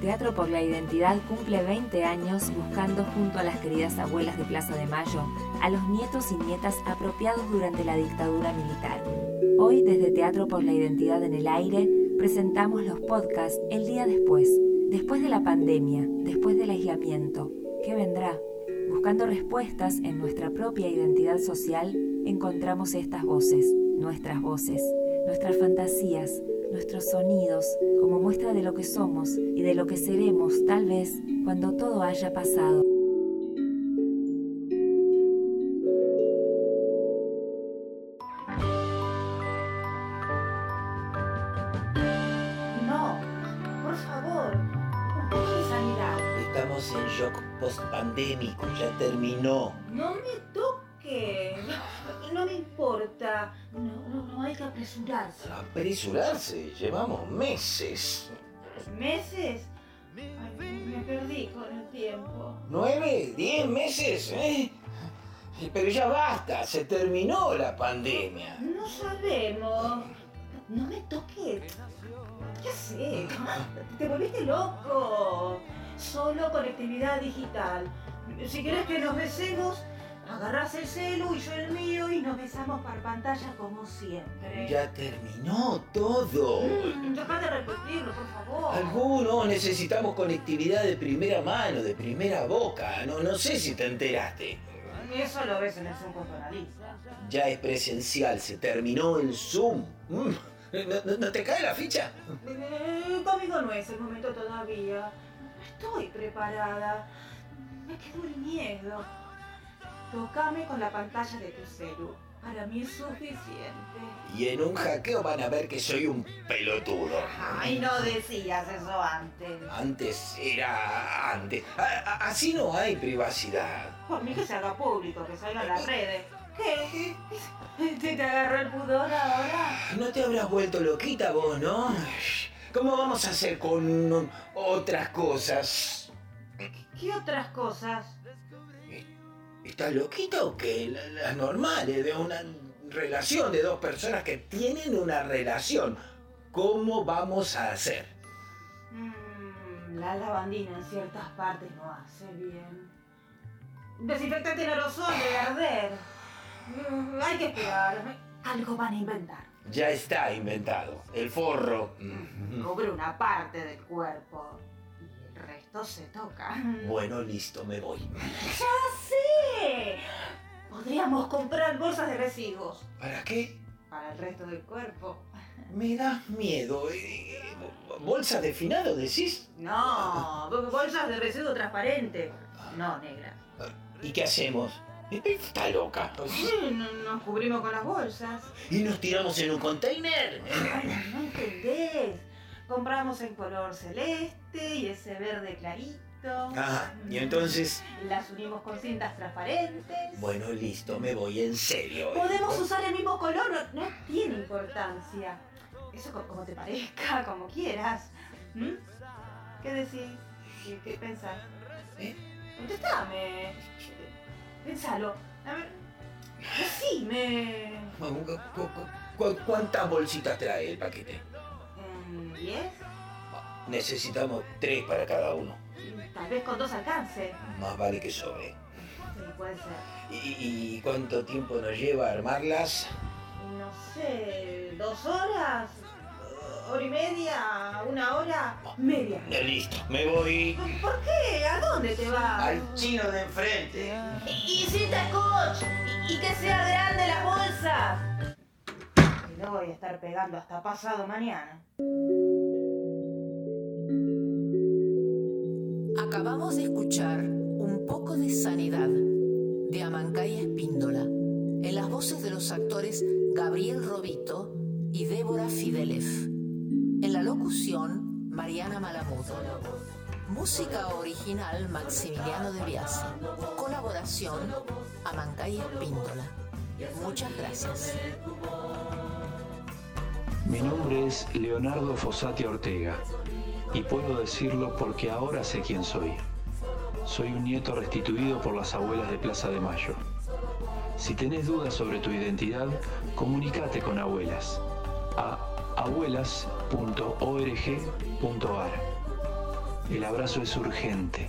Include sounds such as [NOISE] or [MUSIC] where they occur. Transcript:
Teatro por la Identidad cumple 20 años buscando junto a las queridas abuelas de Plaza de Mayo a los nietos y nietas apropiados durante la dictadura militar. Hoy desde Teatro por la Identidad en el aire presentamos los podcasts El día después, después de la pandemia, después del aislamiento. ¿Qué vendrá? Buscando respuestas en nuestra propia identidad social, encontramos estas voces, nuestras voces, nuestras fantasías, nuestros sonidos como muestra de lo que somos y de lo que seremos tal vez cuando todo haya pasado. No, por favor, un poco de sanidad. Estamos en shock post-pandémico, ya terminó. No me No me importa. No, no, no hay que apresurarse. Apresurarse, llevamos meses. ¿Meses? Ay, me perdí con el tiempo. ¿Nueve? ¿Diez meses? ¿Eh? Pero ya basta, se terminó la pandemia. No sabemos. No me toques. ¿Qué haces? Te volviste loco. Solo conectividad digital. Si querés que nos besemos, agarrás el celu y yo el mío y nos besamos por pantalla como siempre. Ya terminó todo. Mm, Deja de repetirlo, por favor. Algunos necesitamos conectividad de primera mano, de primera boca. No, no sé si te enteraste. Eso lo ves en el Zoom con. Ya es presencial, se terminó el Zoom. Mm, ¿No, no- no te cae la ficha? Eh, Conmigo no es el momento todavía. No estoy preparada. Me quedó el miedo. Tocame con la pantalla de tu celu. Para mí es suficiente. Y en un hackeo van a ver que soy un pelotudo. Ay, no decías eso antes. Antes era antes. A- a- así no hay privacidad. Por mí que se haga público, que salga en las redes. ¿Qué? ¿Te, te agarró el pudor ahora? No te habrás vuelto loquita vos, ¿no? ¿Cómo vamos a hacer con otras cosas? ¿Qué otras cosas? ¿Estás loquita o qué? La- Las normales, de una relación de dos personas que tienen una relación. ¿Cómo vamos a hacer? Mm, la lavandina en ciertas partes no hace bien. Desinfectante en aerosol debe arder. Mm, hay que esperar. Algo van a inventar. Ya está inventado. El forro. Mm. Cubre una parte del cuerpo. Y el resto se toca. Bueno, listo, me voy. ¡Ya! Podríamos comprar bolsas de residuos. ¿Para qué? Para el resto del cuerpo. Me das miedo. Eh, ¿Bolsa de finado decís? No, bolsas de residuo transparente. No, negra. ¿Y qué hacemos? Está loca. Mm, no- Nos cubrimos con las bolsas. ¿Y nos tiramos en un container? No entendés. Compramos en color celeste y ese verde clarito. Ajá, y entonces, Las unimos con cintas transparentes. bueno, listo, me voy en serio. Podemos usar el mismo color, no, no tiene importancia. Eso co- como te parezca, [LAUGHS] como quieras. ¿Mm? ¿Qué decís? ¿Qué, qué pensás? ¿Eh? Contestame. Pensalo. A ver. Decime. ¿Cu- cu- cu- ¿Cuántas bolsitas trae el paquete? ¿En ¿Diez? Necesitamos tres para cada uno. Tal vez con dos alcance. Más vale que sobre. Sí, puede ser. ¿Y, y cuánto tiempo nos lleva armarlas? No sé, ¿dos horas? ¿Hora y media? ¿Una hora? Media. Ya listo, me voy ¿Por qué? ¿A dónde te vas? al chino de enfrente. Y cinta scotch. Y, y que sea grande las bolsas. Y no voy a estar pegando hasta pasado mañana. Acabamos de escuchar Un poco de sanidad de Amancay Espíndola en las voces de los actores Gabriel Robito y Débora Fidelef. En la locución, Mariana Malamudo. Música original, Maximiliano de Biasi. Colaboración, Amancay Espíndola. Muchas gracias. Mi nombre es Leonardo Fossati Ortega y puedo decirlo porque ahora sé quién soy. Soy un nieto restituido por las abuelas de Plaza de Mayo. Si tenés dudas sobre tu identidad, comunícate con abuelas a abuelas.org.ar. El abrazo es urgente.